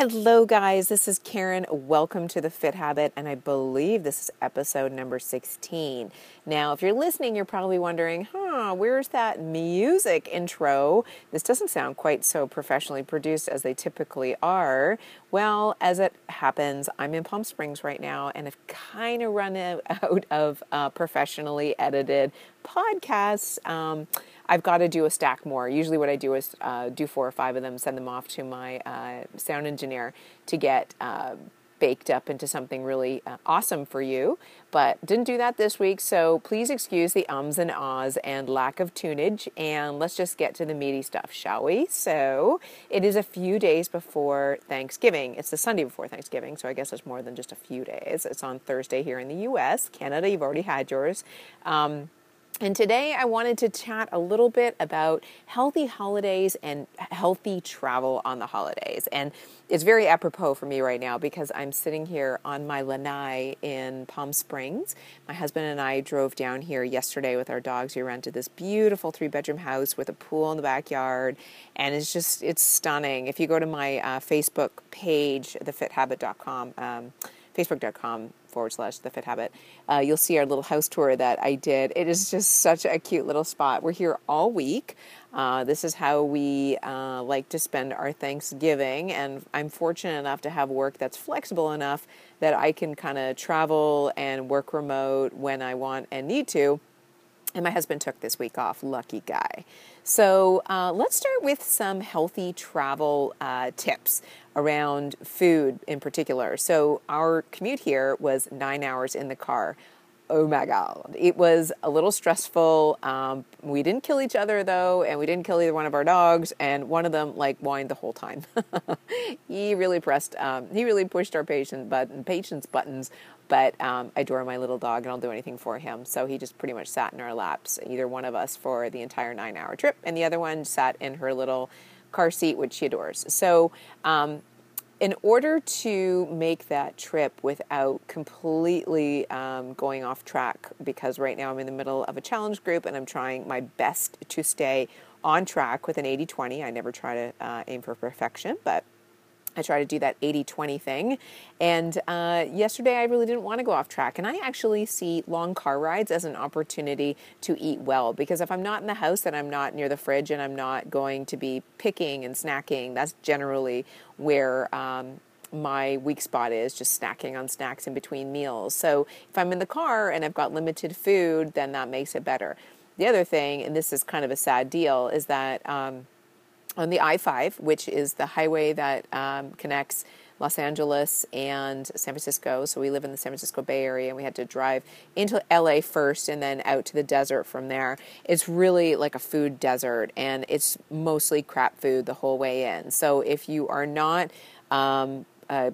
Hello, guys. This is Caren. Welcome to the Fit Habit, and I believe this is episode number 16. Now, if you're listening, you're probably wondering, huh, where's that music intro? This doesn't sound quite so professionally produced as they typically are. Well, as it happens, I'm in Palm Springs right now, and I've kind of run out of uh, professionally edited podcasts. Um, I've got to do a stack more. Usually, what I do is uh, do four or five of them, send them off to my uh, sound engineer to get uh, baked up into something really uh, awesome for you. But didn't do that this week, so please excuse the ums and ahs and lack of tunage. And let's just get to the meaty stuff, shall we? So, it is a few days before Thanksgiving. It's the Sunday before Thanksgiving, so I guess it's more than just a few days. It's on Thursday here in the US. Canada, you've already had yours. Um, and today I wanted to chat a little bit about healthy holidays and healthy travel on the holidays. And it's very apropos for me right now because I'm sitting here on my lanai in Palm Springs. My husband and I drove down here yesterday with our dogs. We rented this beautiful three bedroom house with a pool in the backyard. And it's just, it's stunning. If you go to my uh, Facebook page, thefithabit.com, um, facebook.com forward slash the fit habit. Uh, you'll see our little house tour that i did. It is just such a cute little spot. We're here all week. Uh, this is how we uh, like to spend our thanksgiving and i'm fortunate enough to have work that's flexible enough that i can kind of travel and work remote when i want and need to and my husband took this week off lucky guy so uh, let's start with some healthy travel uh, tips around food in particular. So our commute here was nine hours in the car. Oh my God. It was a little stressful. Um, we didn't kill each other though, and we didn't kill either one of our dogs, and one of them like whined the whole time. he really pressed, um, he really pushed our patience button, patience buttons, but um, I adore my little dog and I'll do anything for him. So he just pretty much sat in our laps, either one of us for the entire nine hour trip, and the other one sat in her little car seat, which she adores. So, um, in order to make that trip without completely um, going off track, because right now I'm in the middle of a challenge group and I'm trying my best to stay on track with an 80 20. I never try to uh, aim for perfection, but I try to do that 80 20 thing. And uh, yesterday, I really didn't want to go off track. And I actually see long car rides as an opportunity to eat well because if I'm not in the house and I'm not near the fridge and I'm not going to be picking and snacking, that's generally where. Um, my weak spot is just snacking on snacks in between meals. So if I'm in the car and I've got limited food, then that makes it better. The other thing, and this is kind of a sad deal, is that um, on the I 5, which is the highway that um, connects Los Angeles and San Francisco. So we live in the San Francisco Bay Area and we had to drive into LA first and then out to the desert from there. It's really like a food desert and it's mostly crap food the whole way in. So if you are not um, uh,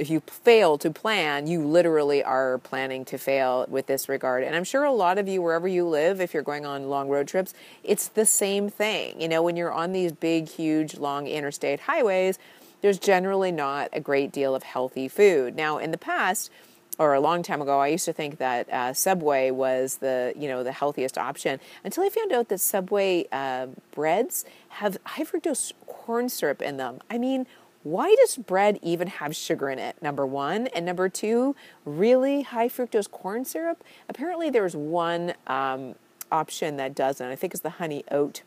if you fail to plan, you literally are planning to fail with this regard. And I'm sure a lot of you, wherever you live, if you're going on long road trips, it's the same thing. You know, when you're on these big, huge, long interstate highways, there's generally not a great deal of healthy food. Now, in the past, or a long time ago, I used to think that uh, Subway was the you know the healthiest option until I found out that Subway uh, breads have high fructose corn syrup in them. I mean, why does bread even have sugar in it? Number one. And number two, really high fructose corn syrup? Apparently, there's one um, option that doesn't. I think it's the honey oat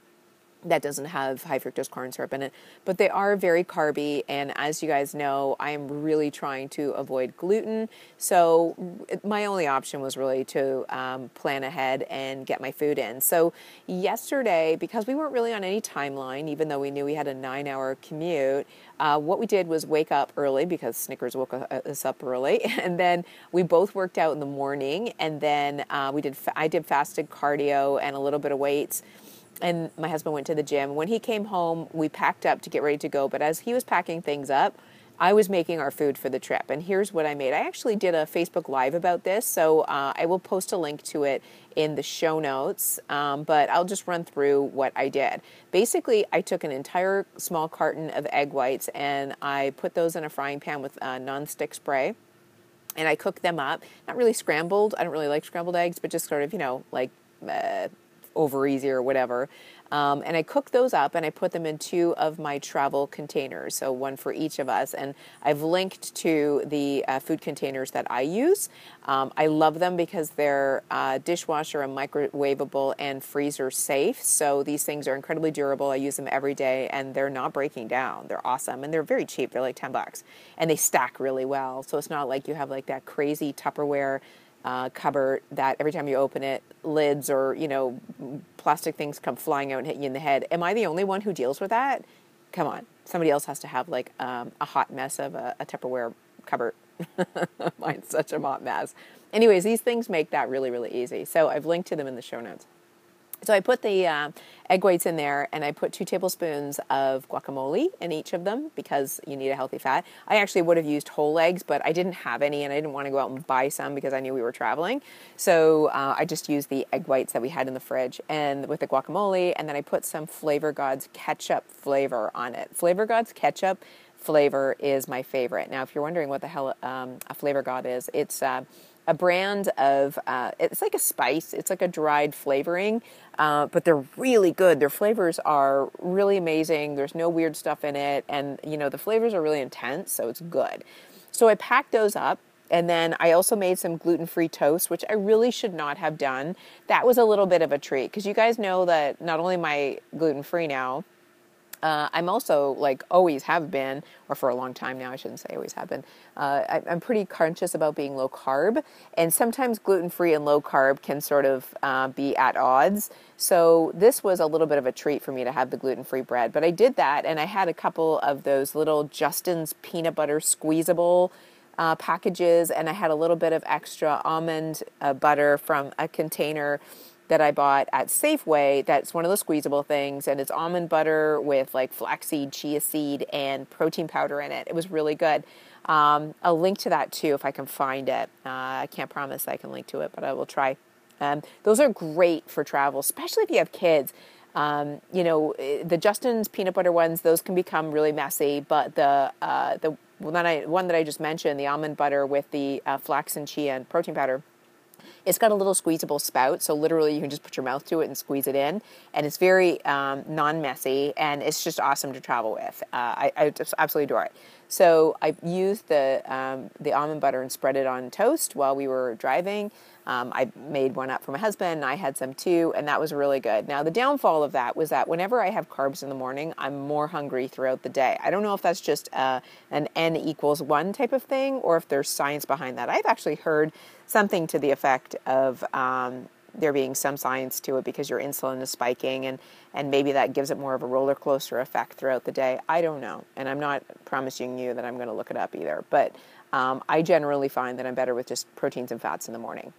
that doesn't have high fructose corn syrup in it, but they are very carby. And as you guys know, I am really trying to avoid gluten. So my only option was really to um, plan ahead and get my food in. So yesterday, because we weren't really on any timeline, even though we knew we had a nine hour commute, uh, what we did was wake up early because Snickers woke us up early, and then we both worked out in the morning, and then uh, we did. I did fasted cardio and a little bit of weights and my husband went to the gym. When he came home, we packed up to get ready to go. But as he was packing things up, I was making our food for the trip. And here's what I made. I actually did a Facebook Live about this, so uh, I will post a link to it in the show notes. Um, but I'll just run through what I did. Basically, I took an entire small carton of egg whites and I put those in a frying pan with uh, nonstick spray. And I cooked them up. Not really scrambled. I don't really like scrambled eggs, but just sort of, you know, like uh, over easy or whatever. Um, and I cook those up and I put them in two of my travel containers, so one for each of us. And I've linked to the uh, food containers that I use. Um, I love them because they're uh, dishwasher and microwavable and freezer safe. So these things are incredibly durable. I use them every day and they're not breaking down. They're awesome and they're very cheap. They're like 10 bucks and they stack really well. So it's not like you have like that crazy Tupperware uh, cupboard that every time you open it, lids or you know plastic things come flying out and hit you in the head. Am I the only one who deals with that? Come on, somebody else has to have like um, a hot mess of a, a Tupperware cupboard. Mine's such a hot mess. Anyways, these things make that really really easy. So I've linked to them in the show notes. So I put the uh, egg whites in there and I put two tablespoons of guacamole in each of them because you need a healthy fat. I actually would have used whole eggs, but I didn't have any and I didn't want to go out and buy some because I knew we were traveling. So uh, I just used the egg whites that we had in the fridge and with the guacamole and then I put some Flavor Gods ketchup flavor on it. Flavor Gods ketchup flavor is my favorite. Now, if you're wondering what the hell um, a Flavor God is, it's uh, a brand of uh, it's like a spice it's like a dried flavoring uh, but they're really good. Their flavors are really amazing. There's no weird stuff in it and you know the flavors are really intense so it's good. So i packed those up and then I also made some gluten free toast, which I really should not have done. That was a little bit of a treat because you guys know that not only am I gluten free now, uh, I'm also like always have been, or for a long time now, I shouldn't say always have been. Uh, I, am pretty conscious about being low carb, and sometimes gluten free and low carb can sort of uh, be at odds. So this was a little bit of a treat for me to have the gluten free bread. But I did that, and I had a couple of those little Justin's peanut butter squeezable. Uh, packages, and I had a little bit of extra almond uh, butter from a container that I bought at Safeway. That's one of those squeezable things, and it's almond butter with like flaxseed, chia seed, and protein powder in it. It was really good. Um, I'll link to that too if I can find it. Uh, I can't promise I can link to it, but I will try. Um, those are great for travel, especially if you have kids. Um, you know, eh, the Justin's peanut butter ones; those can become really messy. But the uh, the one that I one that I just mentioned, the almond butter with the uh, flax and chia and protein powder it's got a little squeezable spout, so literally you can just put your mouth to it and squeeze it in, and it's very um, non-messy, and it's just awesome to travel with. Uh, I, I, just absolutely adore it. So I used the um, the almond butter and spread it on toast while we were driving. Um, I made one up for my husband, and I had some too, and that was really good. Now, the downfall of that was that whenever I have carbs in the morning, I'm more hungry throughout the day. I don't know if that's just uh, an N equals one type of thing or if there's science behind that. I've actually heard something to the effect of um, there being some science to it because your insulin is spiking and and maybe that gives it more of a roller coaster effect throughout the day. I don't know, and I'm not promising you that I'm going to look it up either. But um, I generally find that I'm better with just proteins and fats in the morning.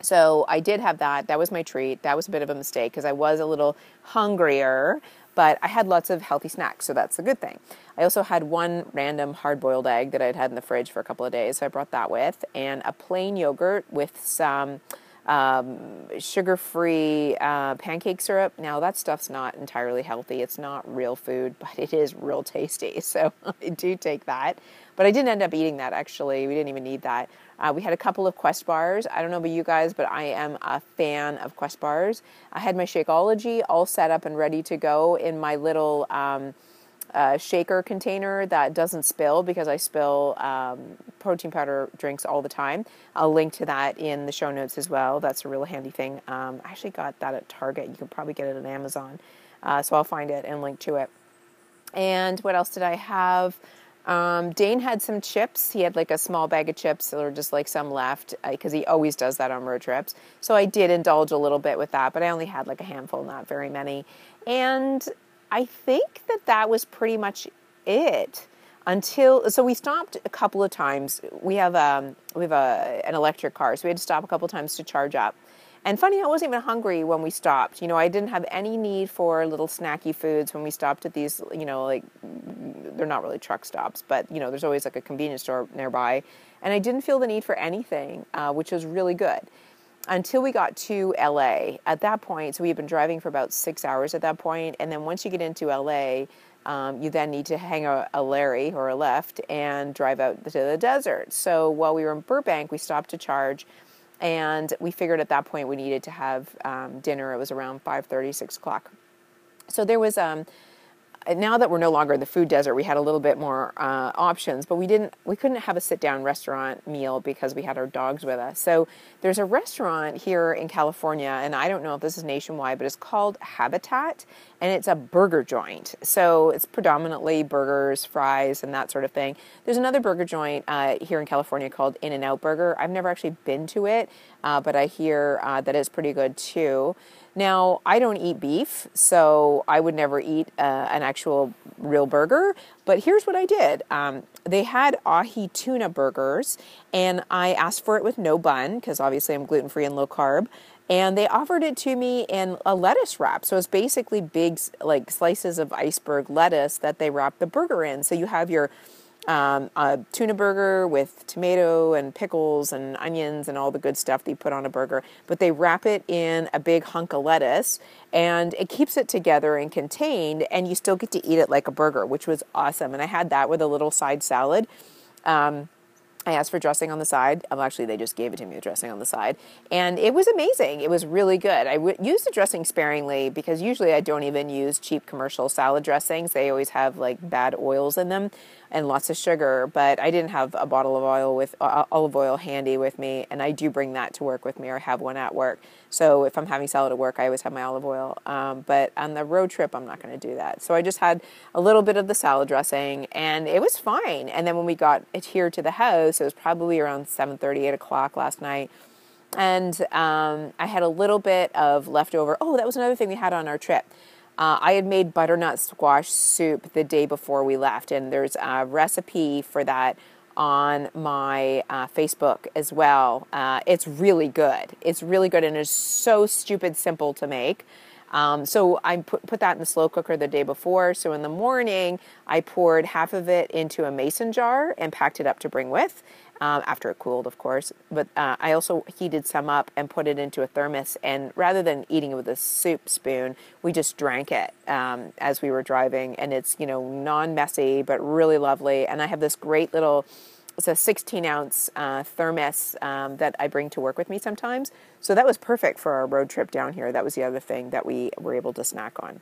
So I did have that. That was my treat. That was a bit of a mistake because I was a little hungrier, but I had lots of healthy snacks, so that's a good thing. I also had one random hard boiled egg that I'd had in the fridge for a couple of days, so I brought that with, and a plain yogurt with some um, sugar free uh, pancake syrup. Now, that stuff's not entirely healthy. It's not real food, but it is real tasty. So I do take that. But I didn't end up eating that actually. We didn't even need that. Uh, we had a couple of Quest bars. I don't know about you guys, but I am a fan of Quest bars. I had my Shakeology all set up and ready to go in my little. Um, uh, shaker container that doesn't spill because I spill um, protein powder drinks all the time. I'll link to that in the show notes as well. That's a real handy thing. Um, I actually got that at Target. You can probably get it at Amazon. Uh, so I'll find it and link to it. And what else did I have? Um, Dane had some chips. He had like a small bag of chips, or just like some left, because uh, he always does that on road trips. So I did indulge a little bit with that, but I only had like a handful, not very many. And I think that that was pretty much it until so we stopped a couple of times. We have um we have a an electric car, so we had to stop a couple of times to charge up. And funny, I wasn't even hungry when we stopped. You know, I didn't have any need for little snacky foods when we stopped at these. You know, like they're not really truck stops, but you know, there's always like a convenience store nearby, and I didn't feel the need for anything, uh, which was really good until we got to LA. At that point, so we had been driving for about six hours at that point, and then once you get into LA, um, you then need to hang a, a, Larry or a left and drive out to the desert. So while we were in Burbank, we stopped to charge, and we figured at that point we needed to have um, dinner. It was around 5:30, 6 o'clock. So there was um, now that we're no longer in the food desert, we had a little bit more uh, options, but we didn't. We couldn't have a sit-down restaurant meal because we had our dogs with us. So there's a restaurant here in California, and I don't know if this is nationwide, but it's called Habitat, and it's a burger joint. So it's predominantly burgers, fries, and that sort of thing. There's another burger joint uh, here in California called In-N-Out Burger. I've never actually been to it, uh, but I hear uh, that it's pretty good too. Now, I don't eat beef, so I would never eat uh, an actual real burger. But here's what I did um, they had ahi tuna burgers, and I asked for it with no bun because obviously I'm gluten free and low carb. And they offered it to me in a lettuce wrap. So it's basically big, like slices of iceberg lettuce that they wrap the burger in. So you have your um, a tuna burger with tomato and pickles and onions and all the good stuff that you put on a burger, but they wrap it in a big hunk of lettuce and it keeps it together and contained, and you still get to eat it like a burger, which was awesome. And I had that with a little side salad. Um, I asked for dressing on the side. Well, actually, they just gave it to me with dressing on the side. And it was amazing. It was really good. I w- used the dressing sparingly because usually I don't even use cheap commercial salad dressings. They always have like bad oils in them and lots of sugar. But I didn't have a bottle of oil with uh, olive oil handy with me, and I do bring that to work with me or have one at work. So if I'm having salad at work, I always have my olive oil. Um, but on the road trip, I'm not going to do that. So I just had a little bit of the salad dressing, and it was fine. And then when we got here to the house, it was probably around 7:30, 8 o'clock last night. And um, I had a little bit of leftover. Oh, that was another thing we had on our trip. Uh, I had made butternut squash soup the day before we left, and there's a recipe for that on my uh, Facebook as well. Uh, it's really good. It's really good and it's so stupid simple to make. Um, so I put, put that in the slow cooker the day before. So in the morning, I poured half of it into a mason jar and packed it up to bring with um, after it cooled, of course. But uh, I also heated some up and put it into a thermos. And rather than eating it with a soup spoon, we just drank it um, as we were driving. And it's, you know, non messy, but really lovely. And I have this great little it's a 16 ounce uh, thermos um, that I bring to work with me sometimes. So that was perfect for our road trip down here. That was the other thing that we were able to snack on.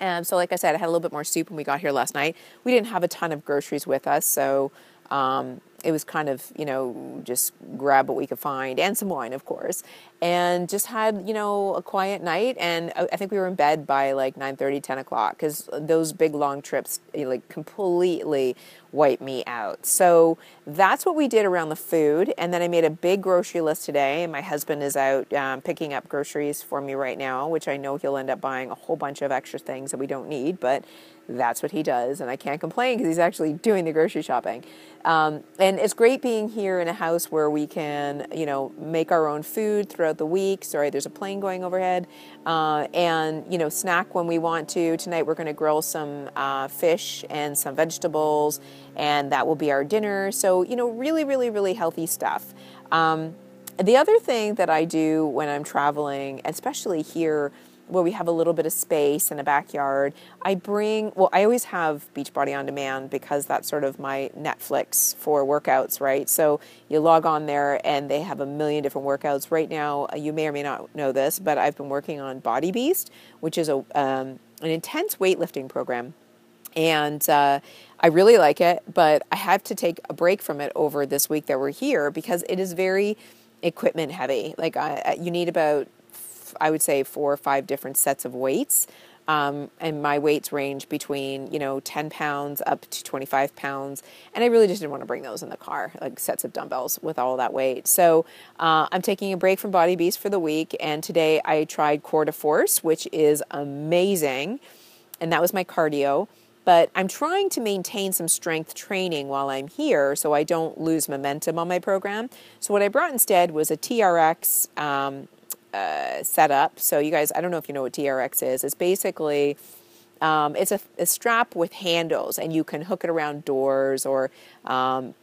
And so, like I said, I had a little bit more soup when we got here last night. We didn't have a ton of groceries with us, so um, it was kind of you know just grab what we could find and some wine of course and just had you know a quiet night. And i think we were in bed by like 9 30 10 o'clock because those big long trips like completely wipe me out. So that's what we did around the food and then i made a big grocery list today. And my husband is out um, picking up groceries for me right now which i know he'll end up buying a whole bunch of extra things that we don't need but that's what he does, and I can't complain because he's actually doing the grocery shopping. Um, and it's great being here in a house where we can, you know, make our own food throughout the week. Sorry, there's a plane going overhead, uh, and you know, snack when we want to. Tonight we're going to grill some uh, fish and some vegetables, and that will be our dinner. So you know, really, really, really healthy stuff. Um, the other thing that I do when I'm traveling, especially here where we have a little bit of space and a backyard, I bring, well, I always have Beachbody on demand because that's sort of my Netflix for workouts, right? So you log on there and they have a million different workouts. Right now, uh, you may or may not know this, but I've been working on Body Beast, which is a, um, an intense weightlifting program. And uh, I really like it, but I have to take a break from it over this week that we're here because it is very equipment heavy. Like I, you need about I would say four or five different sets of weights. Um, and my weights range between you know 10 pounds up to 25 pounds. And i really just didn't want to bring those in the car like sets of dumbbells with all that weight. So uh, i'm taking a break from body beast for the week. And today i tried core de force which is amazing. And that was my cardio. But i'm trying to maintain some strength training while i'm here so i don't lose momentum on my program. So what i brought instead was a trx um, uh, setup. So you guys, I don't know if you know what TRX is. It's basically um, it's a, a, strap with handles, and you can hook it around doors or um,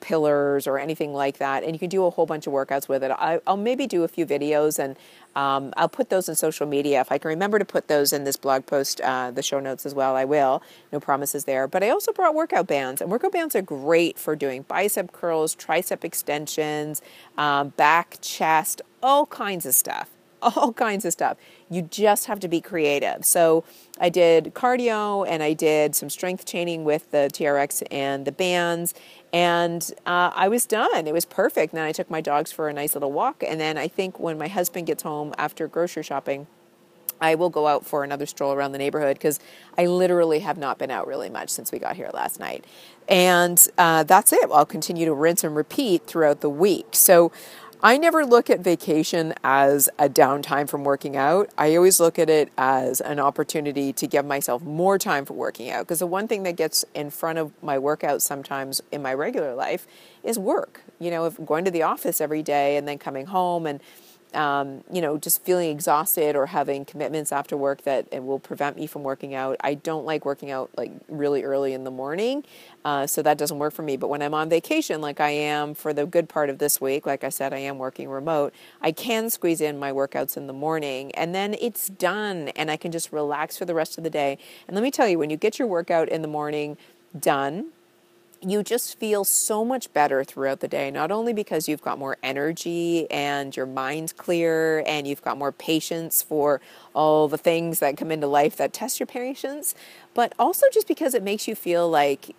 pillars or anything like that, and you can do a whole bunch of workouts with it. I, will maybe do a few videos, and um, I'll put those in social media if I can remember to put those in this blog post, uh, the show notes as well. I will. No promises there, but I also brought workout bands, and workout bands are great for doing bicep curls, tricep extensions, um, back, chest, all kinds of stuff. All kinds of stuff. You just have to be creative. So I did cardio and I did some strength training with the TRX and the bands. And uh, I was done. It was perfect. And then I took my dogs for a nice little walk. And then I think when my husband gets home after grocery shopping, I will go out for another stroll around the neighborhood because I literally have not been out really much since we got here last night. And uh, that's it. I'll continue to rinse and repeat throughout the week. So I never look at vacation as a downtime from working out. I always look at it as an opportunity to give myself more time for working out. Because the one thing that gets in front of my workouts sometimes in my regular life is work. You know, going to the office every day and then coming home and um, you know, just feeling exhausted or having commitments after work that will prevent me from working out. I don't like working out like really early in the morning, uh, so that doesn't work for me. But when I'm on vacation, like I am for the good part of this week, like I said, I am working remote. I can squeeze in my workouts in the morning, and then it's done, and I can just relax for the rest of the day. And let me tell you, when you get your workout in the morning done you just feel so much better throughout the day, not only because you've got more energy and your mind's clear and you've got more patience for all the things that come into life that test your patience, but also just because it makes you feel like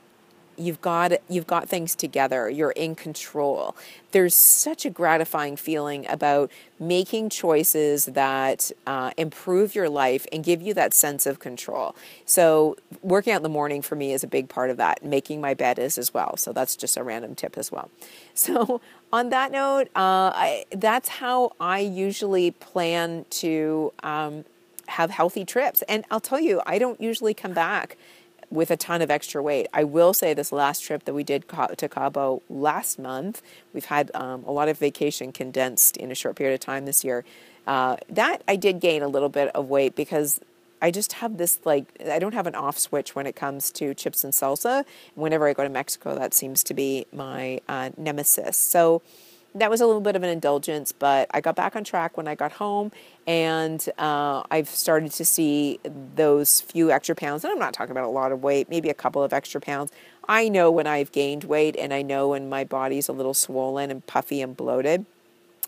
you've got you've got things together you're in control. There's such a gratifying feeling about making choices that uh, improve your life and give you that sense of control. So working out in the morning for me is a big part of that. Making my bed is as well. So that's just a random tip as well. So on that note uh, I, that's how i usually plan to um, have healthy trips. And i'll tell you i don't usually come back with a ton of extra weight. I will say this last trip that we did to Cabo last month, we've had um, a lot of vacation condensed in a short period of time this year. Uh, that I did gain a little bit of weight because I just have this like I don't have an off switch when it comes to chips and salsa. Whenever I go to Mexico, that seems to be my uh, nemesis. So that was a little bit of an indulgence, but I got back on track when I got home, and uh, I've started to see those few extra pounds. And I'm not talking about a lot of weight, maybe a couple of extra pounds. I know when I've gained weight, and I know when my body's a little swollen and puffy and bloated.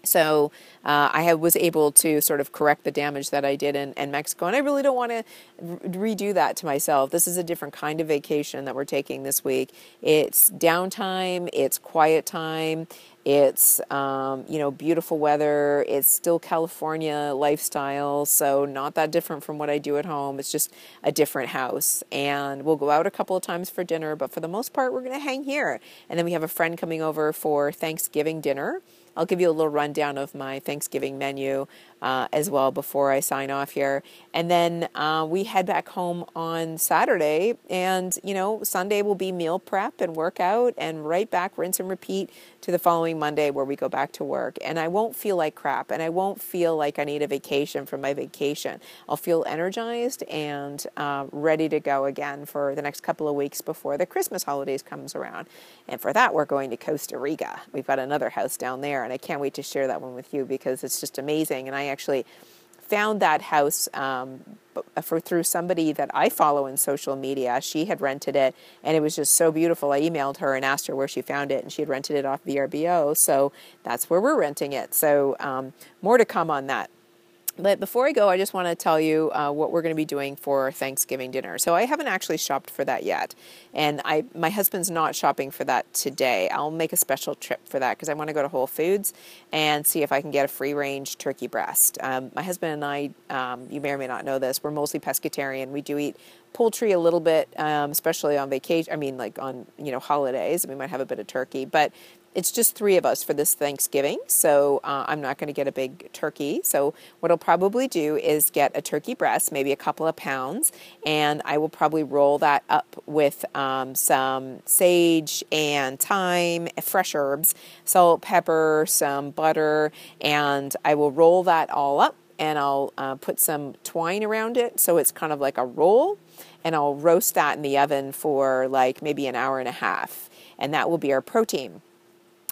So uh, I have, was able to sort of correct the damage that I did in, in Mexico, and I really don't want to re- redo that to myself. This is a different kind of vacation that we're taking this week. It's downtime, it's quiet time, it's um, you know beautiful weather. It's still California lifestyle, so not that different from what I do at home. It's just a different house, and we'll go out a couple of times for dinner, but for the most part, we're going to hang here. And then we have a friend coming over for Thanksgiving dinner. I'll give you a little rundown of my Thanksgiving menu uh, as well before I sign off here. And then uh, we head back home on Saturday, and you know, Sunday will be meal prep and workout, and right back, rinse and repeat to the following Monday where we go back to work. And I won't feel like crap, and I won't feel like I need a vacation from my vacation. I'll feel energized and uh, ready to go again for the next couple of weeks before the Christmas holidays comes around. And for that, we're going to Costa Rica. We've got another house down there, and I can't wait to share that one with you because it's just amazing. And I actually found that house um, for through somebody that I follow in social media. She had rented it, and it was just so beautiful. I emailed her and asked her where she found it, and she had rented it off VRBO. So that's where we're renting it. So um, more to come on that. But before I go, I just want to tell you uh, what we're going to be doing for Thanksgiving dinner. So I haven't actually shopped for that yet, and I my husband's not shopping for that today. I'll make a special trip for that because I want to go to Whole Foods and see if I can get a free range turkey breast. Um, my husband and I, um, you may or may not know this, we're mostly pescatarian. We do eat poultry a little bit, um, especially on vacation. I mean, like on you know holidays, we might have a bit of turkey, but it's just three of us for this Thanksgiving, so uh, I'm not going to get a big turkey. So, what I'll probably do is get a turkey breast, maybe a couple of pounds, and I will probably roll that up with um, some sage and thyme, fresh herbs, salt, pepper, some butter, and I will roll that all up and I'll uh, put some twine around it so it's kind of like a roll, and I'll roast that in the oven for like maybe an hour and a half, and that will be our protein.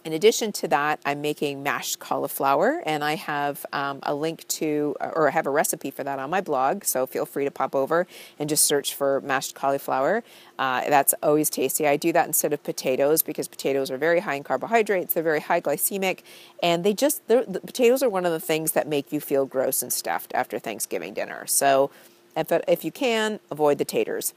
In addition to that, I'm making mashed cauliflower, and I have um, a link to, or I have a recipe for that on my blog. So feel free to pop over and just search for mashed cauliflower. Uh, that's always tasty. I do that instead of potatoes because potatoes are very high in carbohydrates. They're very high glycemic, and they just the potatoes are one of the things that make you feel gross and stuffed after Thanksgiving dinner. So if, if you can, avoid the taters.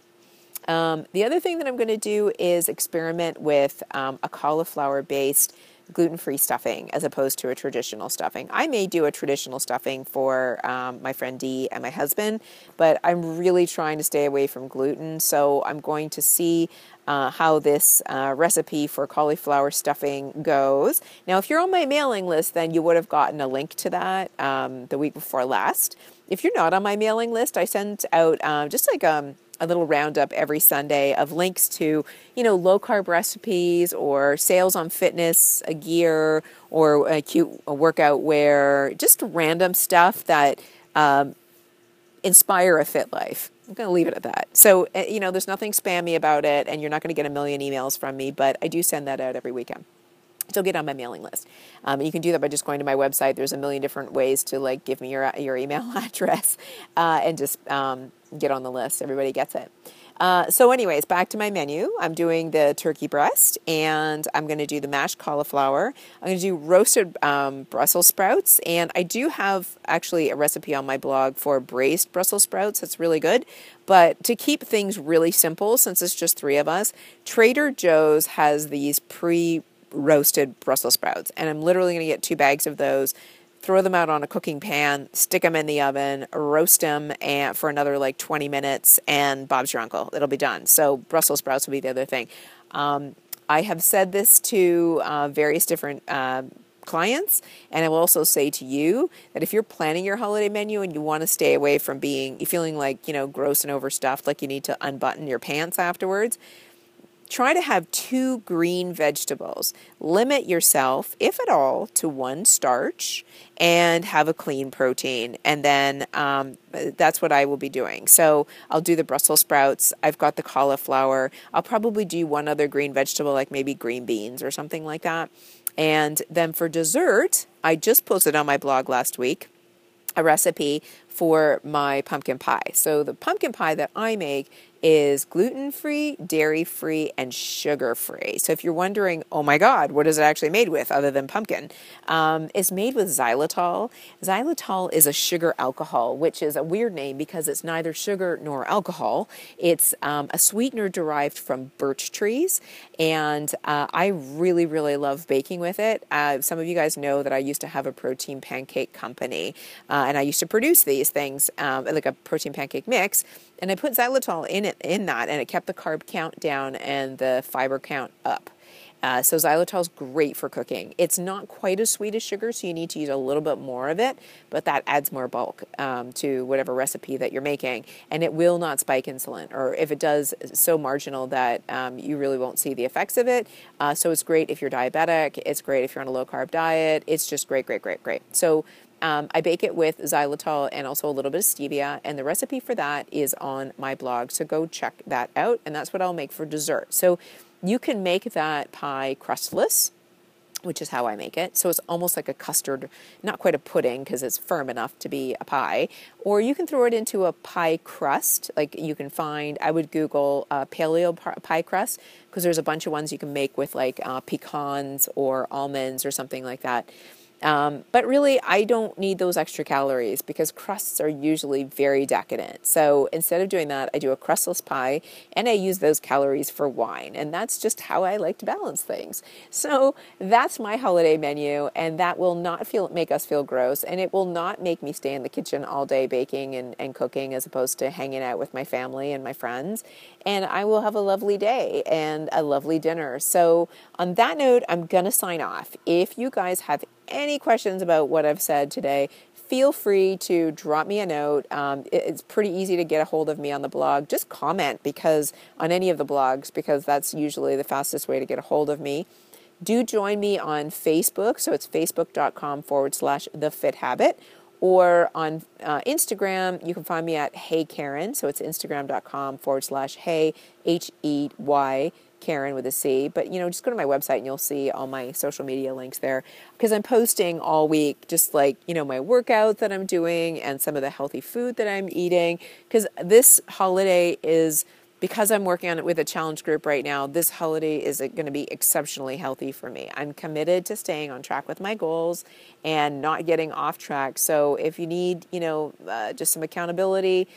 Um, the other thing that I'm going to do is experiment with um, a cauliflower based gluten free stuffing as opposed to a traditional stuffing. I may do a traditional stuffing for um, my friend Dee and my husband, but I'm really trying to stay away from gluten. So I'm going to see uh, how this uh, recipe for cauliflower stuffing goes. Now, if you're on my mailing list, then you would have gotten a link to that um, the week before last. If you're not on my mailing list, I send out uh, just like um, a little roundup every Sunday of links to, you know, low carb recipes or sales on fitness a gear or a cute a workout wear, just random stuff that um, inspire a fit life. I'm going to leave it at that. So, uh, you know, there's nothing spammy about it, and you're not going to get a million emails from me, but I do send that out every weekend. So get on my mailing list. Um, you can do that by just going to my website. There's a million different ways to like give me your your email address uh, and just um, get on the list. Everybody gets it. Uh, so, anyways, back to my menu. I'm doing the turkey breast and I'm going to do the mashed cauliflower. I'm going to do roasted um, Brussels sprouts. And I do have actually a recipe on my blog for braised Brussels sprouts. That's really good. But to keep things really simple, since it's just three of us, Trader Joe's has these pre roasted Brussels sprouts. And I'm literally going to get two bags of those throw them out on a cooking pan, stick them in the oven, roast them and, for another like 20 minutes, and Bob's your uncle. It'll be done. So Brussels sprouts will be the other thing. Um, I have said this to uh, various different uh, clients, and I will also say to you that if you're planning your holiday menu and you want to stay away from being feeling like you know gross and overstuffed, like you need to unbutton your pants afterwards, Try to have two green vegetables. Limit yourself, if at all, to one starch and have a clean protein. And then um, that's what I will be doing. So I'll do the Brussels sprouts. I've got the cauliflower. I'll probably do one other green vegetable, like maybe green beans or something like that. And then for dessert, I just posted on my blog last week a recipe for my pumpkin pie. So the pumpkin pie that I make is gluten free, dairy free, and sugar free. So if you're wondering, oh my God, what is it actually made with other than pumpkin? Um, it's made with xylitol. Xylitol is a sugar alcohol, which is a weird name because it's neither sugar nor alcohol. It's um, a sweetener derived from birch trees, and uh, I really, really love baking with it. Uh, some of you guys know that I used to have a protein pancake company, uh, and I used to produce these things um, like a protein pancake mix and I put xylitol in it in that, and it kept the carb count down and the fiber count up. Uh, so xylitol is great for cooking. It's not quite as sweet as sugar, so you need to use a little bit more of it, but that adds more bulk um, to whatever recipe that you're making, and it will not spike insulin, or if it does, so marginal that um, you really won't see the effects of it. Uh, so it's great if you're diabetic. It's great if you're on a low carb diet. It's just great, great, great, great. So um, I bake it with xylitol and also a little bit of stevia, and the recipe for that is on my blog. So go check that out, and that's what I'll make for dessert. So you can make that pie crustless, which is how I make it. So it's almost like a custard, not quite a pudding because it's firm enough to be a pie. Or you can throw it into a pie crust. Like you can find, I would Google uh, paleo pie crust because there's a bunch of ones you can make with like uh, pecans or almonds or something like that. Um, but really, I don't need those extra calories because crusts are usually very decadent. So instead of doing that, I do a crustless pie and I use those calories for wine. And that's just how I like to balance things. So that's my holiday menu, and that will not feel make us feel gross, and it will not make me stay in the kitchen all day baking and, and cooking as opposed to hanging out with my family and my friends. And I will have a lovely day and a lovely dinner. So on that note, I'm gonna sign off. If you guys have any questions about what I've said today, feel free to drop me a note. Um, it's pretty easy to get a hold of me on the blog. Just comment because on any of the blogs, because that's usually the fastest way to get a hold of me. Do join me on Facebook. So it's facebook.com forward slash the fit habit. Or on uh, Instagram, you can find me at Hey Caren. So it's instagram.com forward slash Hey, H E Y Caren with a C. But you know, just go to my website and you'll see all my social media links there because I'm posting all week, just like you know my workout that I'm doing and some of the healthy food that I'm eating. Because this holiday is because I'm working on it with a challenge group right now, this holiday is going to be exceptionally healthy for me. I'm committed to staying on track with my goals and not getting off track. So if you need, you know, uh, just some accountability,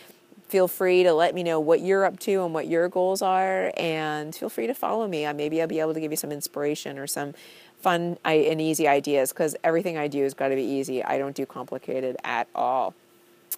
feel free to let me know what you're up to and what your goals are, and feel free to follow me. Maybe I'll be able to give you some inspiration or some fun and easy ideas because everything I do has got to be easy. I don't do complicated at all.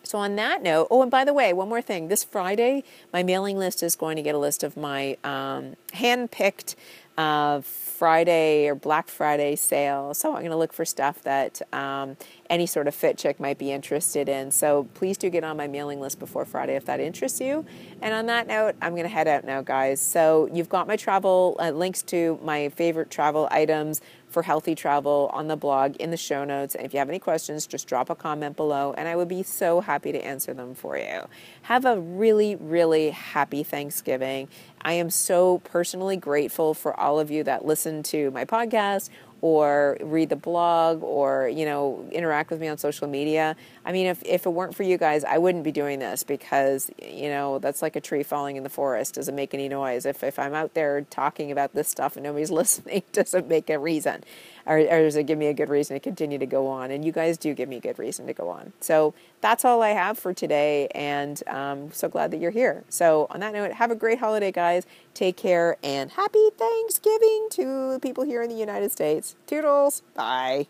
So, on that note, oh, and by the way, one more thing. This Friday, my mailing list is going to get a list of my um, hand picked uh, Friday or Black Friday sale. So, I'm going to look for stuff that um, any sort of fit chick might be interested in. So, please do get on my mailing list before Friday if that interests you. And on that note, I'm going to head out now, guys. So, you've got my travel uh, links to my favorite travel items for healthy travel on the blog in the show notes. And if you have any questions, just drop a comment below and I would be so happy to answer them for you. Have a really, really happy Thanksgiving. I am so personally grateful for all of you that listen to my podcast or read the blog or you know interact with me on social media. I mean if, if it weren't for you guys i wouldn't be doing this because you know that's like a tree falling in the forest. Doesn't make any noise. If, if i'm out there talking about this stuff and nobody's listening doesn't make a reason or, or does it give me a good reason to continue to go on? And you guys do give me a good reason to go on. So that's all i have for today and um, so glad that you're here. So on that note have a great holiday guys. Take care and happy thanksgiving to people here in the united states. Toodles. Bye.